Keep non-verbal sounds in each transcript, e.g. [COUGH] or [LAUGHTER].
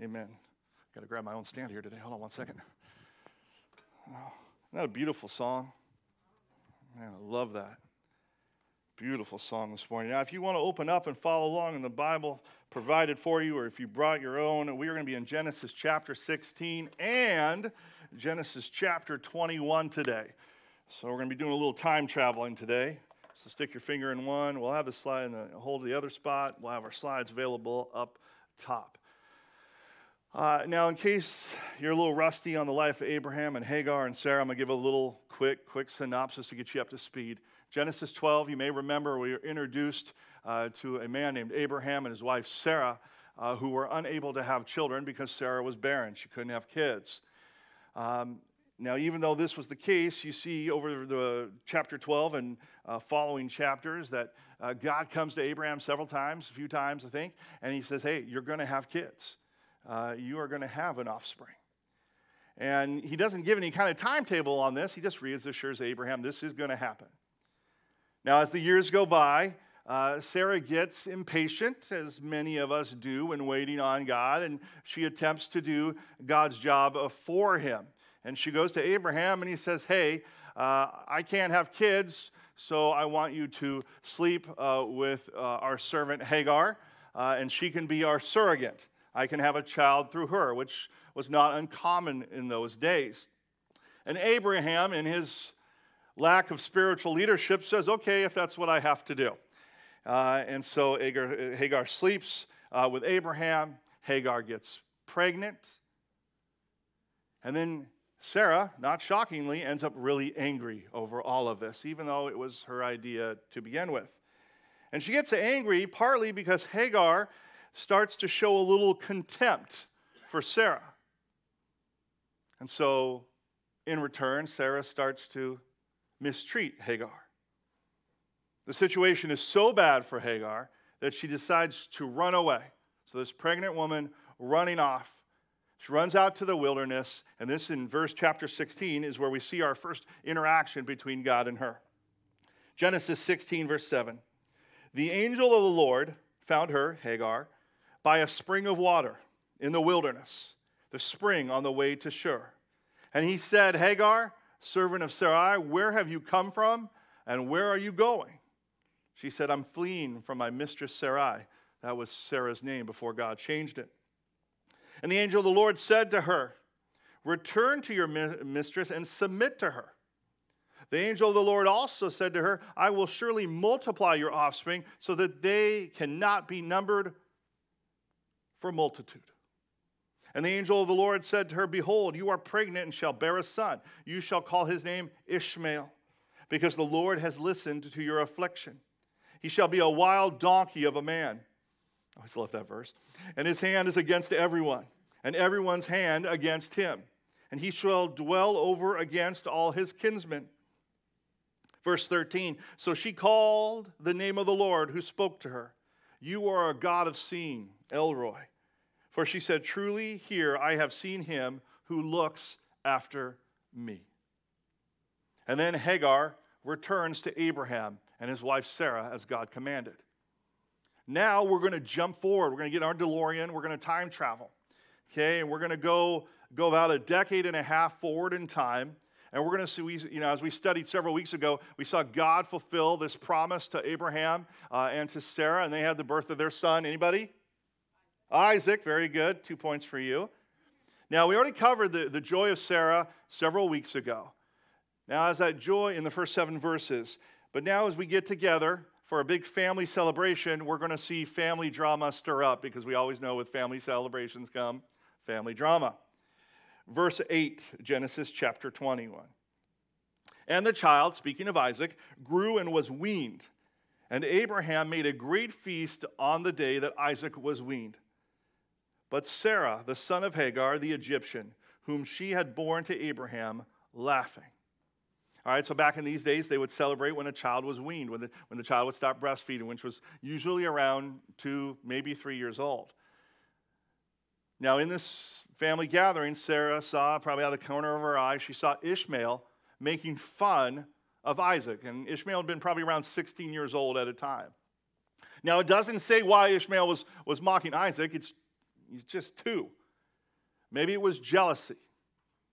Amen. i Got to grab my own stand here today. Hold on one second. Oh, isn't that a beautiful song? Man, I love that. Beautiful song this morning. Now, if you want to open up and follow along in the Bible provided for you, or if you brought your own, we are going to be in Genesis chapter 16 and Genesis chapter 21 today. So we're going to be doing a little time traveling today. So stick your finger in one. We'll have the slide in the hold the other spot. We'll have our slides available up top. Uh, now, in case you're a little rusty on the life of Abraham and Hagar and Sarah, I'm going to give a little quick, quick synopsis to get you up to speed. Genesis 12, you may remember we were introduced uh, to a man named Abraham and his wife Sarah, uh, who were unable to have children because Sarah was barren. She couldn't have kids. Um, now, even though this was the case, you see over the chapter 12 and uh, following chapters that uh, God comes to Abraham several times, a few times, I think, and he says, Hey, you're going to have kids. Uh, you are going to have an offspring. And he doesn't give any kind of timetable on this. He just reassures Abraham, this is going to happen. Now, as the years go by, uh, Sarah gets impatient, as many of us do when waiting on God, and she attempts to do God's job for him. And she goes to Abraham and he says, Hey, uh, I can't have kids, so I want you to sleep uh, with uh, our servant Hagar, uh, and she can be our surrogate. I can have a child through her, which was not uncommon in those days. And Abraham, in his lack of spiritual leadership, says, Okay, if that's what I have to do. Uh, and so Hagar, sleeps uh, with Abraham. Hagar gets pregnant. And then Sarah, not shockingly, ends up really angry over all of this, even though it was her idea to begin with. And she gets angry partly because Hagar starts to show a little contempt for Sarah. And so, in return, Sarah starts to mistreat Hagar. The situation is so bad for Hagar that she decides to run away. So, this pregnant woman running off she runs out to the wilderness, and this in verse chapter 16 is where we see our first interaction between God and her. Genesis 16, verse 7. The angel of the Lord found her, Hagar, by a spring of water in the wilderness, the spring on the way to Shur. And he said, Hagar, servant of Sarai, where have you come from, and where are you going? She said, I'm fleeing from my mistress Sarai. That was Sarah's name before God changed it. And the angel of the Lord said to her, Return to your mistress and submit to her. The angel of the Lord also said to her, I will surely multiply your offspring so that they cannot be numbered for multitude. And the angel of the Lord said to her, Behold, you are pregnant and shall bear a son. You shall call his name Ishmael, because the Lord has listened to your affliction. He shall be a wild donkey of a man I always love that verse. And his hand is against everyone, and everyone's hand against him. And he shall dwell over against all his kinsmen. Verse 13 So she called the name of the Lord who spoke to her. You are a God of seeing, El Roi. For she said, Truly, here I have seen him who looks after me. And then Hagar returns to Abraham and his wife Sarah as God commanded. Now we're going to jump forward. We're going to get our DeLorean. We're going to time travel. Okay, and we're going to go go about a decade and a half forward in time. And we're going to see, you know, as we studied several weeks ago, we saw God fulfill this promise to Abraham uh, and to Sarah, and they had the birth of their son. Anybody? Isaac, very good. Two points for you. Now, we already covered the, the joy of Sarah several weeks ago. Now, as that joy in the first seven verses. But now, as we get together, for a big family celebration, we're going to see family drama stir up because we always know with family celebrations come family drama. Verse 8, Genesis chapter 21. And the child, speaking of Isaac, grew and was weaned. And Abraham made a great feast on the day that Isaac was weaned. But Sarah, the son of Hagar, the Egyptian, whom she had borne to Abraham, laughing, all right, so back in these days, they would celebrate when a child was weaned, when the, when the child would stop breastfeeding, which was usually around two, maybe three years old. Now, in this family gathering, Sarah saw, probably out of the corner of her eye, she saw Ishmael making fun of Isaac. And Ishmael had been probably around 16 years old at a time. Now, it doesn't say why Ishmael was, was mocking Isaac, it's he's just two. Maybe it was jealousy.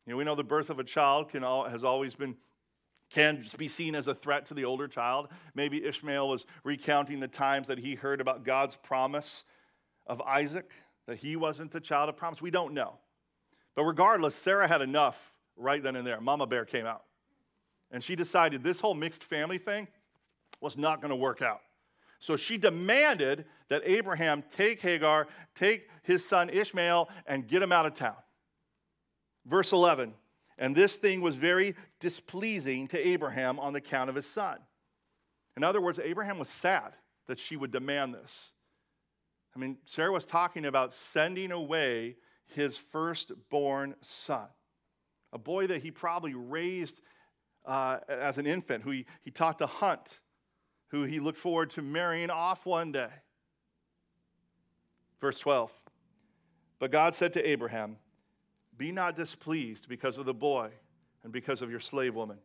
You know, we know the birth of a child can all, has always been can be seen as a threat to the older child. Maybe Ishmael was recounting the times that he heard about God's promise of Isaac, that he wasn't the child of promise. We don't know. But regardless, Sarah had enough right then and there. Mama Bear came out. And she decided this whole mixed family thing was not going to work out. So she demanded that Abraham take Hagar, take his son Ishmael, and get him out of town. Verse 11 And this thing was very displeasing to Abraham on the account of his son. In other words, Abraham was sad that she would demand this. I mean, Sarah was talking about sending away his firstborn son, a boy that he probably raised uh, as an infant, who he, he taught to hunt, who he looked forward to marrying off one day. Verse 12 But God said to Abraham, Be not displeased because of the boy and because of your slave woman.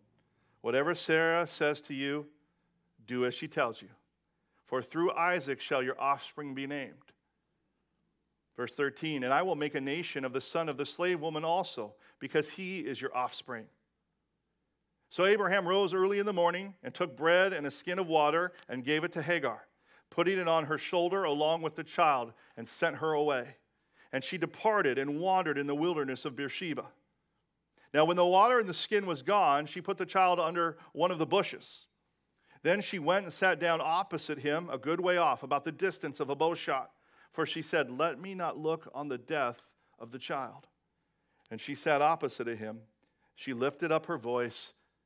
Whatever Sarah says to you, do as she tells you. For through Isaac shall your offspring be named. Verse 13, and I will make a nation of the son of the slave woman also, because he is your offspring. So Abraham rose early in the morning and took bread and a skin of water and gave it to Hagar, putting it on her shoulder along with the child, and sent her away. And she departed and wandered in the wilderness of Beersheba. Now, when the water in the skin was gone, she put the child under one of the bushes. Then she went and sat down opposite him, a good way off, about the distance of a bow shot. For she said, Let me not look on the death of the child. And she sat opposite to him. She lifted up her voice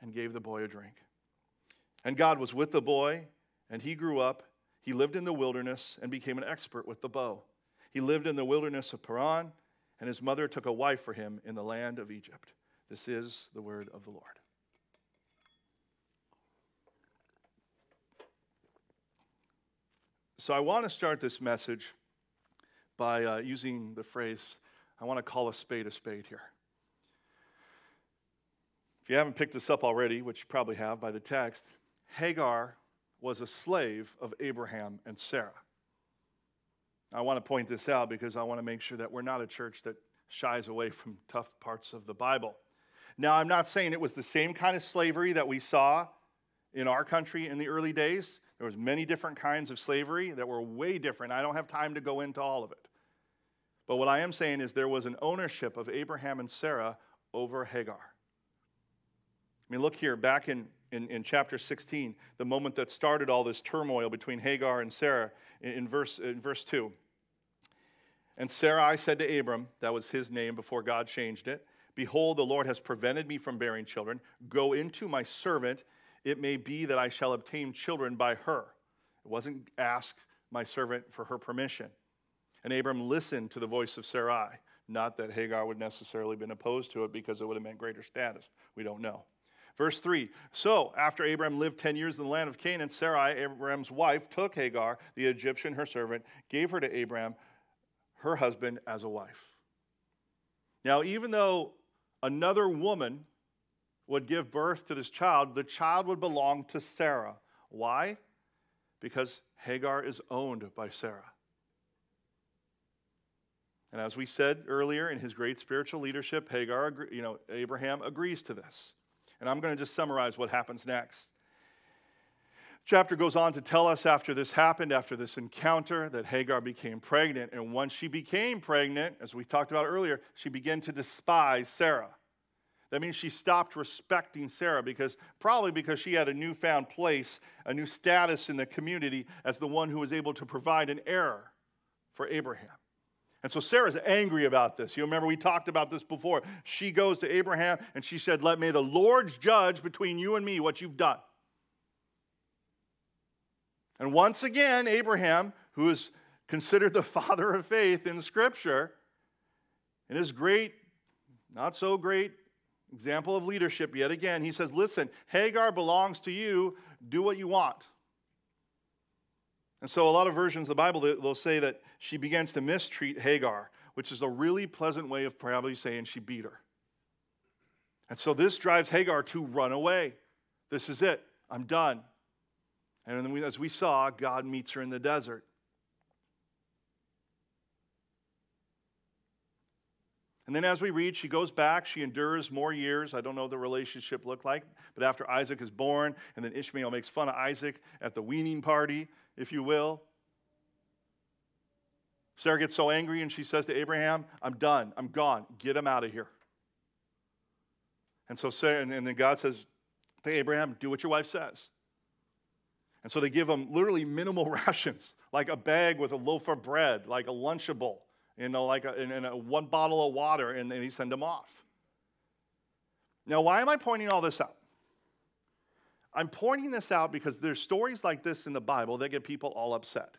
and gave the boy a drink. And God was with the boy, and he grew up. He lived in the wilderness and became an expert with the bow. He lived in the wilderness of Paran, and his mother took a wife for him in the land of Egypt. This is the word of the Lord. So I want to start this message by uh, using the phrase, I want to call a spade a spade here. If you haven't picked this up already, which you probably have by the text, Hagar was a slave of Abraham and Sarah. I want to point this out because I want to make sure that we're not a church that shies away from tough parts of the Bible. Now, I'm not saying it was the same kind of slavery that we saw in our country in the early days. There was many different kinds of slavery that were way different. I don't have time to go into all of it. But what I am saying is there was an ownership of Abraham and Sarah over Hagar. I mean, look here, back in, in, in, chapter 16, the moment that started all this turmoil between Hagar and Sarah, in, in, verse, in verse 2. And Sarai said to Abram, that was his name before God changed it, Behold, the Lord has prevented me from bearing children. Go into my servant. It may be that I shall obtain children by her. It wasn't ask my servant for her permission. And Abram listened to the voice of Sarai. Not that Hagar would necessarily have been opposed to it because it would have meant greater status. We don't know. Verse 3 So, after Abraham lived 10 years in the land of Canaan, Sarai, Abraham's wife, took Hagar, the Egyptian, her servant, gave her to Abraham, her husband, as a wife. Now, even though another woman would give birth to this child, the child would belong to Sarah. Why? Because Hagar is owned by Sarah. And as we said earlier in his great spiritual leadership, Hagar, you know, Abraham agrees to this. And I'm going to just summarize what happens next. chapter goes on to tell us after this happened, after this encounter, that Hagar became pregnant. And once she became pregnant, as we talked about earlier, she began to despise Sarah. That means she stopped respecting Sarah because probably because she had a newfound place, a new status in the community as the one who was able to provide an heir for Abraham. And so Sarah's angry about this. You remember we talked about this before. She goes to Abraham and she said, Let me the Lord judge between you and me what you've done. And once again, Abraham, who is considered the [LAUGHS] father of faith in Scripture, In his great, not so great example of leadership, yet again, he says, Listen, Hagar belongs to you. Do what you want. And so, a lot of versions of the Bible, they'll say that she begins to mistreat Hagar, which is a really pleasant way of probably saying she beat her. And so, this drives Hagar to run away. This is it. I'm done. And then, as we saw, God meets her in the desert. And then as we read, she goes back, she endures more years. I don't know what the relationship looked like, but after Isaac is born, and then Ishmael makes fun of Isaac at the weaning party, if you will. Sarah gets so angry and she says to Abraham, I'm done, I'm gone, get him out of here. And so Sarah, and then God says to Abraham, do what your wife says. And so they give him literally minimal [LAUGHS] rations, like a bag with a loaf of bread, like a Lunchable you know, like a, and, a, one bottle of water, and then he send them off. Now, why am I pointing all this out? I'm pointing this out because there's stories like this in the Bible that get people all upset.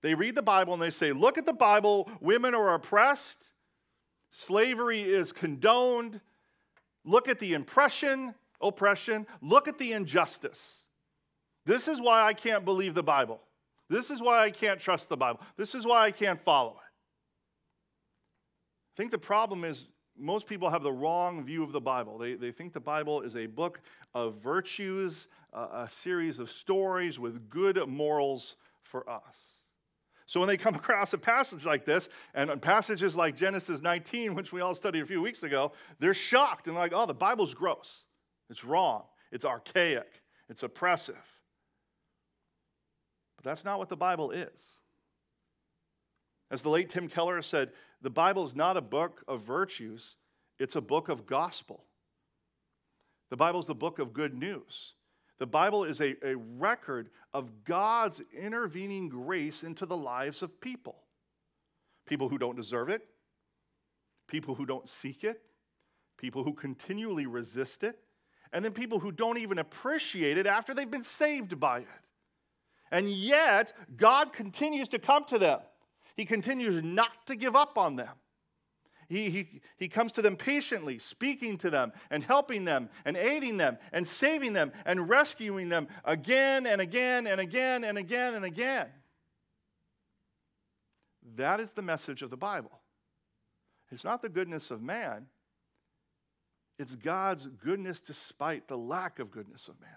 They read the Bible and they say, Look at the Bible, women are oppressed, slavery is condoned. Look at the impression, oppression, look at the injustice. This is why I can't believe the Bible. This is why I can't trust the Bible. This is why I can't follow it. I think the problem is most people have the wrong view of the Bible. They, they think the Bible is a book of virtues, a series of stories with good morals for us. So when they come [LAUGHS] across a passage like this, and passages like Genesis 19, which we all studied a few weeks ago, they're shocked and like, oh, the Bible's gross. It's wrong. It's archaic. It's oppressive. But that's not what the Bible is. As the late Tim Keller said, the Bible is not a book of virtues, it's a book of gospel. The Bible is the book of good news. The Bible is a, a record of God's intervening grace into the lives of people. People who don't deserve it, people who don't seek it, people who continually resist it, and then people who don't even appreciate it after they've been saved by it. And yet, God continues to come to them. He continues not to give up on them. He, he, he comes to them patiently, speaking to them and helping them and aiding them and saving them and rescuing them again and again and again and again and again. That is the message of the Bible. It's not the goodness of man, it's God's goodness despite the lack of goodness of man.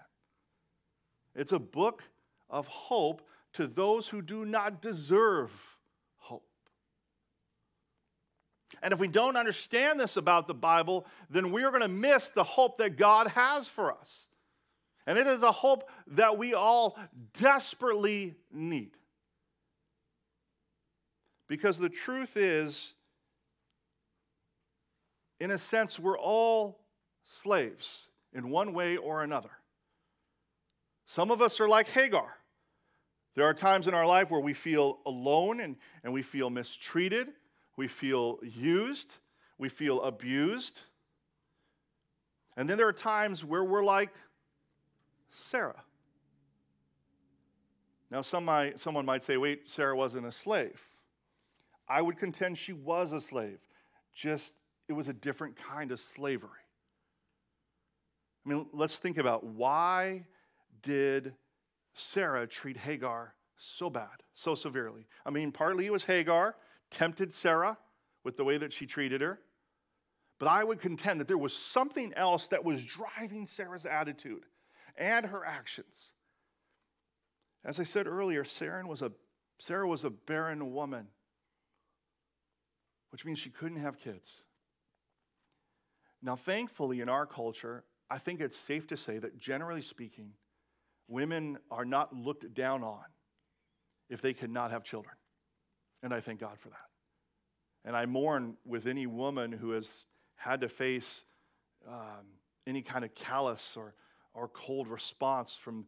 It's a book of hope to those who do not deserve. And if we don't understand this about the Bible, then we are going to miss the hope that God has for us. And it is a hope that we all desperately need. Because the truth is, in a sense, we're all slaves in one way or another. Some of us are like Hagar. There are times in our life where we feel alone and, and we feel mistreated, we feel used, we feel abused. And then there are times where we're like Sarah. Now, some might, someone might say, wait, Sarah wasn't a slave. I would contend she was a slave, just it was a different kind of slavery. I mean, let's think about why did Sarah treat Hagar so bad, so severely? I mean, partly it was Hagar tempted Sarah with the way that she treated her. But I would contend that there was something else that was driving Sarah's attitude and her actions. As I said earlier, Sarah was a, Sarah was a barren woman, which means she couldn't have kids. Now, thankfully, in our culture, I think it's safe to say that generally speaking, women are not looked down on if they cannot have children. And I thank God for that. And I mourn with any woman who has had to face um, any kind of callous or, or cold response from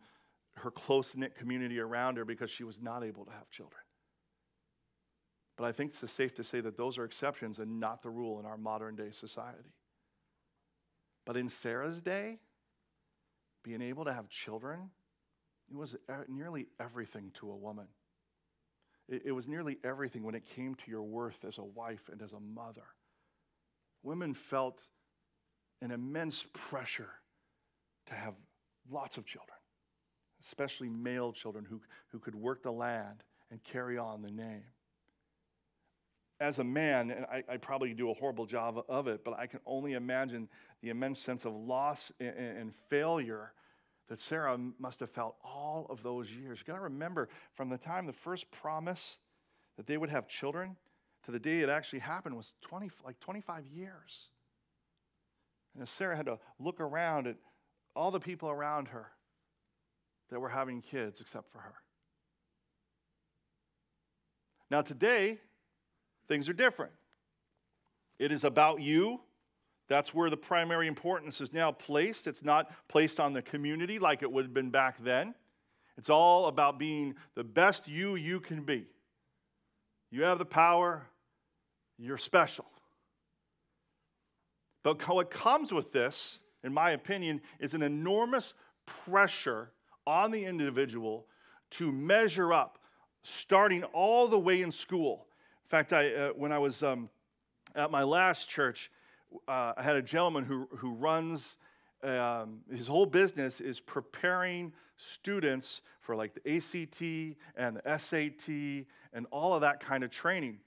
her close knit community around her because she was not able to have children. But I think it's safe to say that those are exceptions and not the rule in our modern day society. But in Sarah's day, being able to have children it was nearly everything to a woman. It, it was nearly everything when it came to your worth as a wife and as a mother. Women felt an immense pressure to have lots of children, especially male children who, who could work the land and carry on the name. As a man, and I, I probably do a horrible job of it, but I can only imagine the immense sense of loss and, and failure that Sarah must have felt all of those years. You got to remember, from the time the first promise that they would have children to the day it actually happened was 20, like 25 years. And Sarah had to look around at all the people around her that were having kids except for her. Now, today, things are different. It is about you. That's where the primary importance is now placed. It's not placed on the community like it would have been back then. It's all about being the best you you can be. You have the power, you're special. But what comes with this, in my opinion, is an enormous pressure on the individual to measure up, starting all the way in school. In fact, I, uh, when I was um, at my last church, uh, I had a gentleman who, who runs, um, his whole business is preparing students for like the ACT and the SAT and all of that kind of training.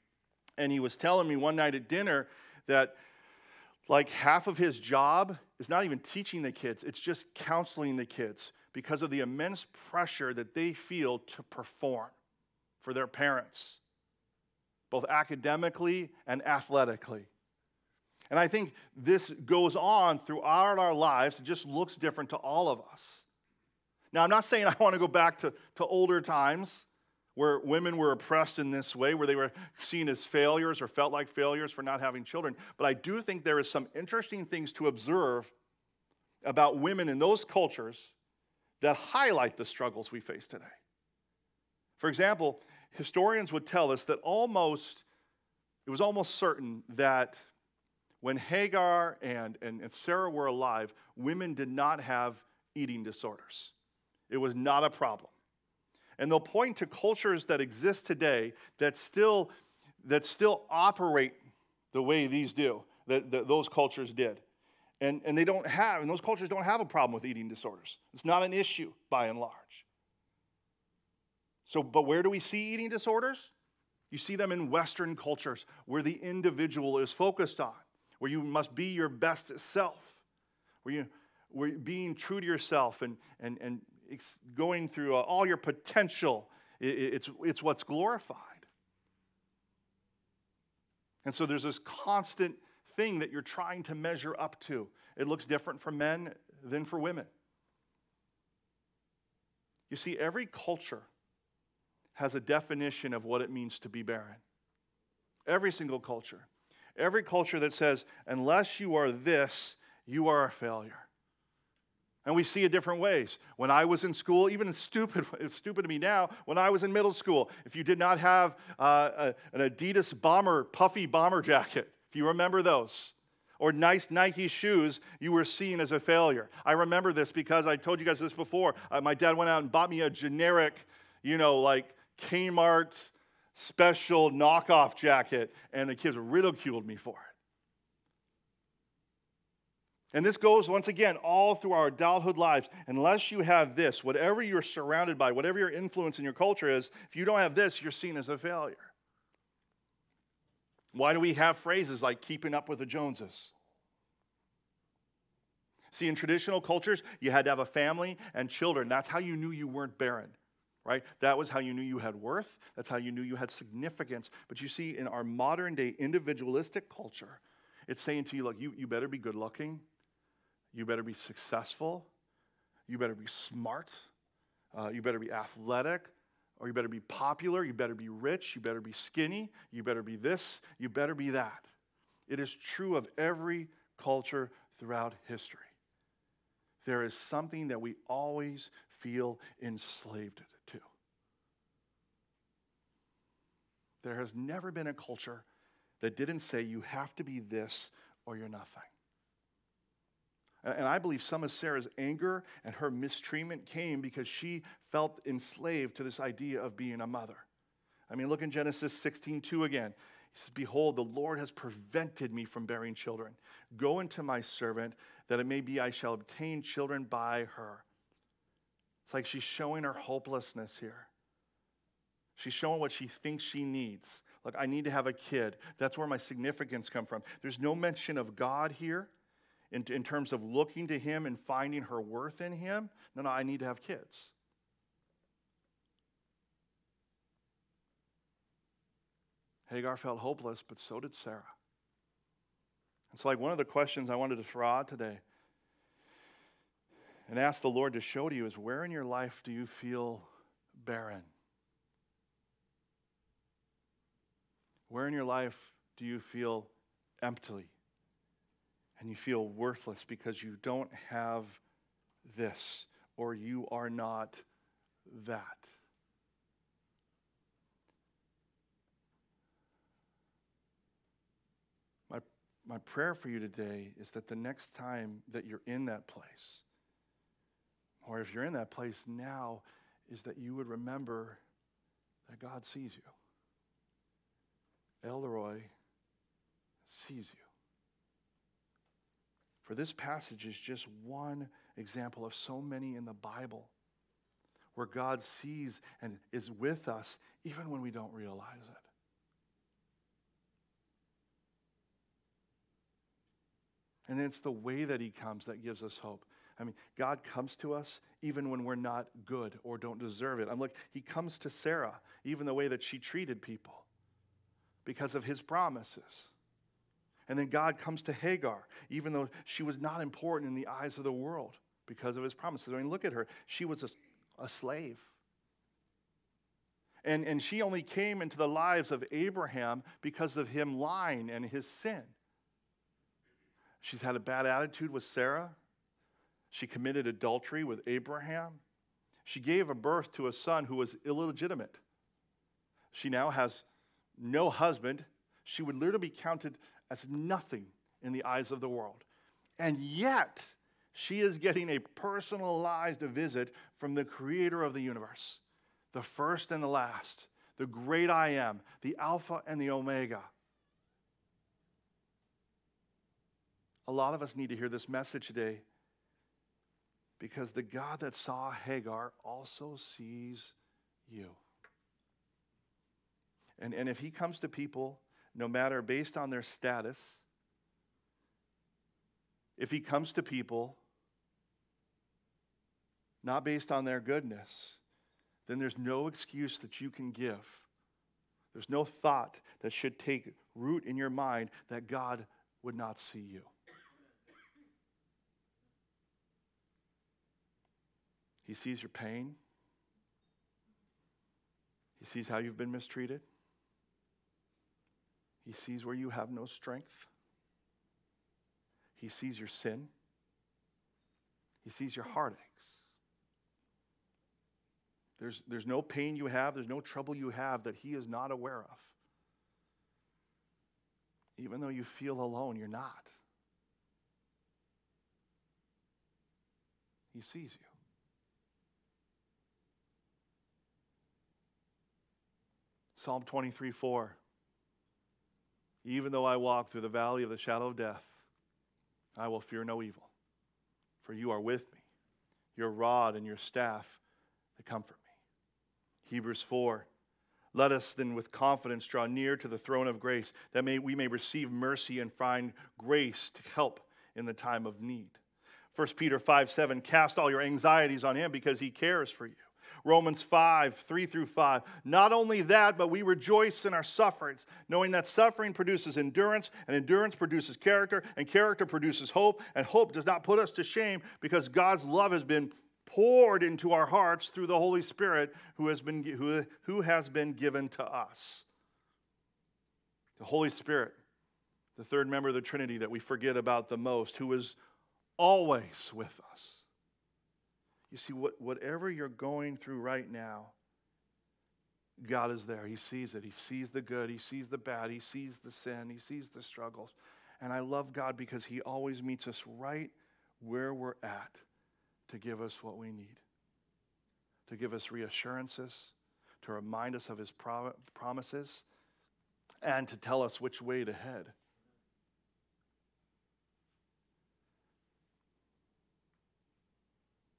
And he was telling me one night at dinner that like half of his job is not even teaching the kids, it's just counseling the kids because of the immense pressure that they feel to perform for their parents, both academically and athletically. And I think this goes on throughout our lives. It just looks different to all of us. Now, I'm not saying [LAUGHS] I want to go back to, to older times where women were oppressed in this way, where they were seen as failures or felt like failures for not having children. But I do think there is some interesting things to observe about women in those cultures that highlight the struggles we face today. For example, historians would tell us that almost, it was almost certain that when Hagar and, and, and Sarah were alive, women did not have eating disorders. It was not a problem. And they'll point to cultures that exist today that still, that still operate the way these do, that, that those cultures did. And, and they don't have, and those cultures don't have a problem with eating disorders. It's not an issue by and large. So, but where do we see eating disorders? You see them in Western cultures where the individual is focused on where you must be your best self, where, you, where being true to yourself and, and, and going through uh, all your potential, it's, it's what's glorified. And so there's this constant thing that you're trying to measure up to. It looks different for men than for women. You see, every culture has a definition of what it means to be barren. Every single culture. Every culture that says, unless you are this, you are a failure. And we see it different ways. When I was in school, even stupid, [LAUGHS] it's stupid to me now, when I was in middle school, if you did not have uh, a, an Adidas bomber, puffy bomber jacket, if you remember those, or nice Nike shoes, you were seen as a failure. I remember this because I told you guys this before. Uh, my dad went out and bought me a generic, you know, like Kmart special knockoff jacket, and the kids ridiculed me for it. And this goes once again all through our adulthood lives. Unless you have this, whatever you're surrounded by, whatever your influence in your culture is, if you don't have this, you're seen as a failure. Why do we have phrases like keeping up with the Joneses? See, in traditional cultures, you had to have a family and children. That's how you knew you weren't barren right? That was how you knew you had worth. That's how you knew you had significance. But you see, in our modern day individualistic culture, it's saying to you, look, you, you better be good looking, you better be successful, you better be smart, uh, you better be athletic, or you better be popular, you better be rich, you better be skinny, you better be this, you better be that. It is true of every culture throughout history. There is something that we always feel enslaved to. There has never been a culture that didn't say you have to be this or you're nothing. And I believe some of Sarah's anger and her mistreatment came because she felt enslaved to this idea of being a mother. I mean, look in Genesis 16 2 again. He says, Behold, the Lord has prevented me from bearing children. Go into my servant, that it may be I shall obtain children by her. It's like she's showing her hopelessness here. She's showing what she thinks she needs. Like, I need to have a kid. That's where my significance come from. There's no mention of God here in, in terms of looking to Him and finding her worth in Him. No, no, I need to have kids. Hagar felt hopeless, but so did Sarah. It's like one of the questions I wanted to throw out today and ask the Lord to show to you is where in your life do you feel barren? Where in your life do you feel empty and you feel worthless because you don't have this or you are not that? My, my prayer for you today is that the next time that you're in that place, or if you're in that place now, is that you would remember that God sees you. El Roi sees you. For this passage is just one example of so many in the Bible where God sees and is with us even when we don't realize it. And it's the way that He comes that gives us hope. I mean, God comes to us even when we're not good or don't deserve it. I'm like, He comes to Sarah, even the way that she treated people, because of His promises. And then God comes to Hagar, even though she was not important in the eyes of the world because of His promises. I mean, look at her. She was a, a slave. And, and she only came into the lives of Abraham because of him lying and his sin. She's had a bad attitude with Sarah. She committed adultery with Abraham. She gave a birth to a son who was illegitimate. She now has no husband. She would literally be counted as nothing in the eyes of the world. And yet, she is getting a personalized visit from the creator of the universe, the first and the last, the great I am, the Alpha and the Omega. A lot of us need to hear this message today because the God that saw Hagar also sees you. And, and if he comes to people, no matter based on their status, if he comes to people not based on their goodness, then there's no excuse that you can give. There's no thought that should take root in your mind that God would not see you. He sees your pain. He sees how you've been mistreated. He sees where you have no strength. He sees your sin. He sees your heartaches. There's, there's no pain you have, there's no trouble you have that He is not aware of. Even though you feel alone, you're not. He sees you. Psalm 23 4. Even though I walk through the valley of the shadow of death, I will fear no evil, for you are with me. Your rod and your staff, they comfort me. Hebrews 4. Let us then with confidence draw near to the throne of grace, that may, we may receive mercy and find grace to help in the time of need. 1 Peter 5 7. Cast all your anxieties on him because he cares for you. Romans 5, 3 through 5. Not only that, but we rejoice in our sufferings, knowing that suffering produces endurance, and endurance produces character, and character produces hope, and hope does not put us to shame because God's love has been poured into our hearts through the Holy Spirit who has been, who, who has been given to us. The Holy Spirit, the third member of the Trinity that we forget about the most, who is always with us. You see, what, whatever you're going through right now, God is there. He sees it. He sees the good. He sees the bad. He sees the sin. He sees the struggles. And I love God because He always meets us right where we're at to give us what we need, to give us reassurances, to remind us of his pro- promises, and to tell us which way to head.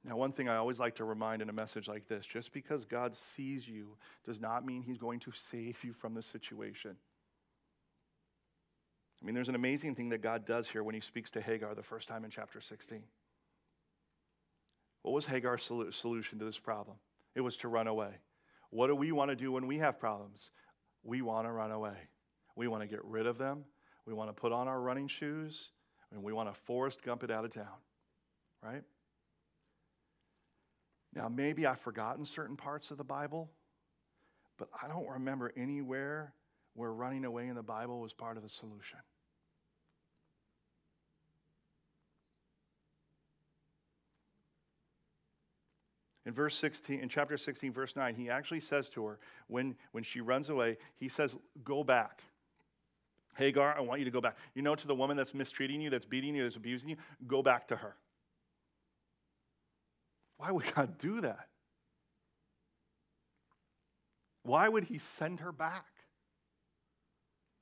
Now, one thing I always like to remind in a message like this just because God sees you does not mean he's going to save you from the situation. I mean, there's an amazing thing that God does here when he speaks to Hagar the first time in chapter 16. What was Hagar's solution to this problem? It was to run away. What do we want to do when we have problems? We want to run away. We want to get rid of them. We want to put on our running shoes, and we want to Forrest Gump it out of town, right? Now, maybe I've forgotten certain parts of the Bible, but I don't remember anywhere where running away in the Bible was part of the solution. In verse 16, in chapter 16, verse 9, he actually says to her, when, when she runs away, he says, Go back. Hagar, I want you to go back. You know, to the woman that's mistreating you, that's beating you, that's abusing you, go back to her. Why would God do that? Why would he send her back?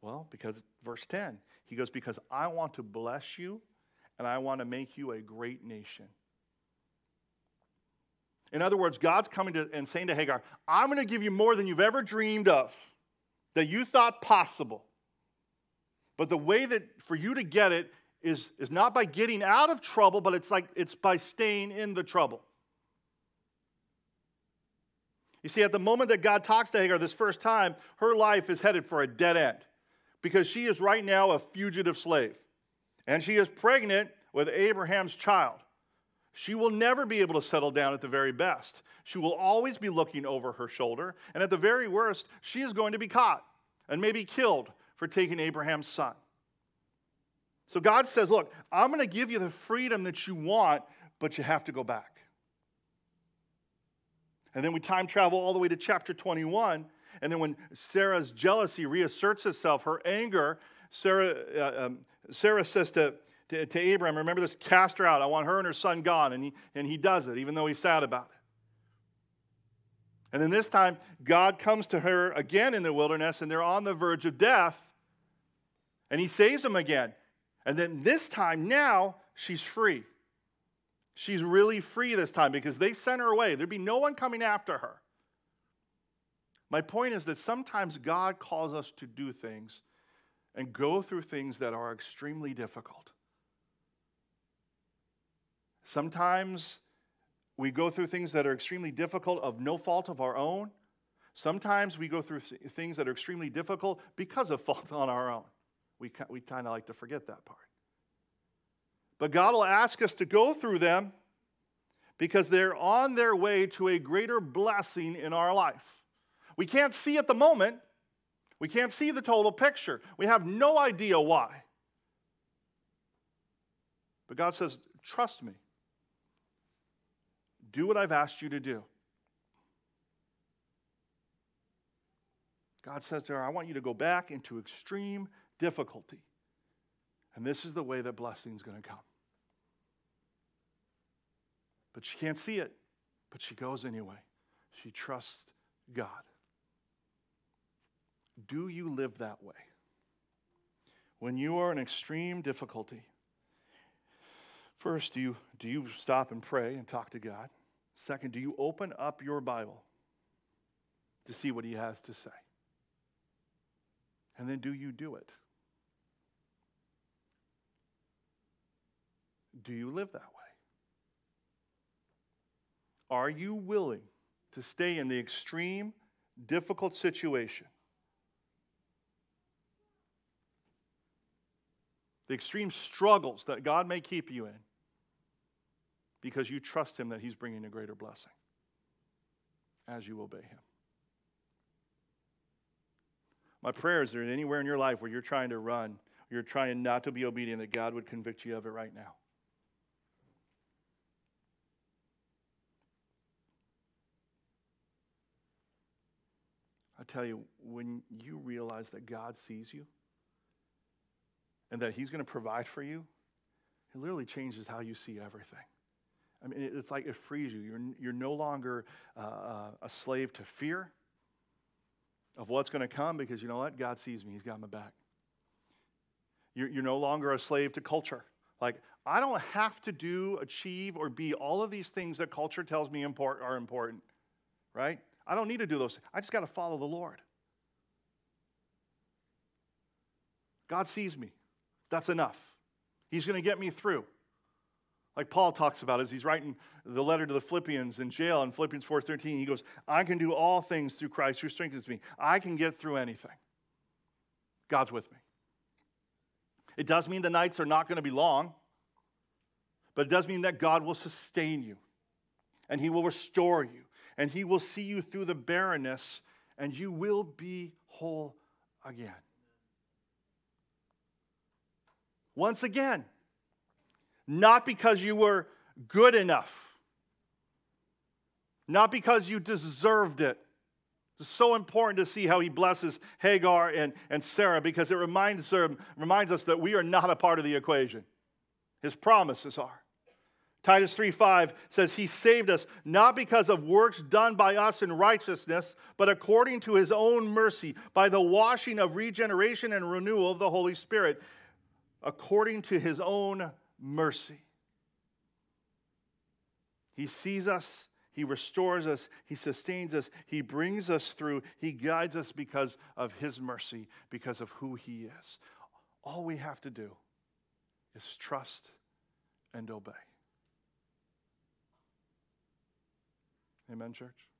Well, because verse 10, he goes, Because I want to bless you and I want to make you a great nation. In other words, God's coming to and saying to Hagar, I'm going to give you more than you've ever dreamed of, that you thought possible. But the way that for you to get it is, is not by getting out of trouble, but it's like it's by staying in the trouble. You see, at the moment that God talks to Hagar this first time, her life is headed for a dead end because she is right now a fugitive slave. And she is pregnant with Abraham's child. She will never be able to settle down at the very best. She will always be looking over her shoulder. And at the very worst, she is going to be caught and maybe killed for taking Abraham's son. So God says, Look, I'm going to give you the freedom that you want, but you have to go back. And then we time travel all the way to chapter 21. And then when Sarah's jealousy reasserts itself, her anger, Sarah, uh, um, Sarah says to, to, to Abraham, Remember this, cast her out. I want her and her son gone. And he, and he does it, even though he's sad about it. And then this time, God comes to her again in the wilderness, and they're on the verge of death. And he saves them again. And then this time, now, she's free. She's really free this time because they sent her away. There'd be no one coming after her. My point is that sometimes God calls us to do things and go through things that are extremely difficult. Sometimes we go through things that are extremely difficult of no fault of our own. Sometimes we go through things that are extremely difficult because of fault [LAUGHS] on our own. We, we kind of like to forget that part. But God will ask us to go through them because they're on their way to a greater blessing in our life. We can't see at the moment, we can't see the total picture. We have no idea why. But God says, Trust me. Do what I've asked you to do. God says to her, I want you to go back into extreme difficulty. And this is the way that blessing is going to come but she can't see it. But she goes anyway. She trusts God. Do you live that way? When you are in extreme difficulty, first, do you, do you stop and pray and talk to God? Second, do you open up your Bible to see what He has to say? And then do you do it? Do you live that way? Are you willing to stay in the extreme, difficult situation? The extreme struggles that God may keep you in because you trust Him that He's bringing a greater blessing as you obey Him. My prayer is there anywhere in your life where you're trying to run, you're trying not to be obedient, that God would convict you of it right now. I tell you, when you realize that God sees you and that He's going to provide for you, it literally changes how you see everything. I mean, it's like it frees you. You're, you're no longer uh, uh, a slave to fear. of what's going to come because you know what? God sees me, He's got my back. You're, you're no longer a slave to culture. Like, I don't have to do, achieve, or be all of these things that culture tells me import, are important, right? I don't need to do those. I just got to follow the Lord. God sees me. That's enough. He's going to get me through. Like Paul talks about as he's writing the letter to the Philippians in jail in Philippians 4:13, he goes, "I can do all things through Christ who strengthens me. I can get through anything. God's with me." It does mean the nights are not going to be long, but it does mean that God will sustain you and he will restore you and he will see you through the barrenness and you will be whole again. Once again, not because you were good enough, not because you deserved it. It's so important to see how he blesses Hagar and, and Sarah because it reminds, reminds us that we are not a part of the equation. His promises are. Titus 3:5 says he saved us not because of works done by us in righteousness, but according to his own mercy, by the washing of regeneration and renewal of the Holy Spirit, according to his own mercy. He sees us, He restores us, He sustains us, He brings us through, He guides us because of His mercy, because of who He is. All we have to do is trust and obey. Amen, church?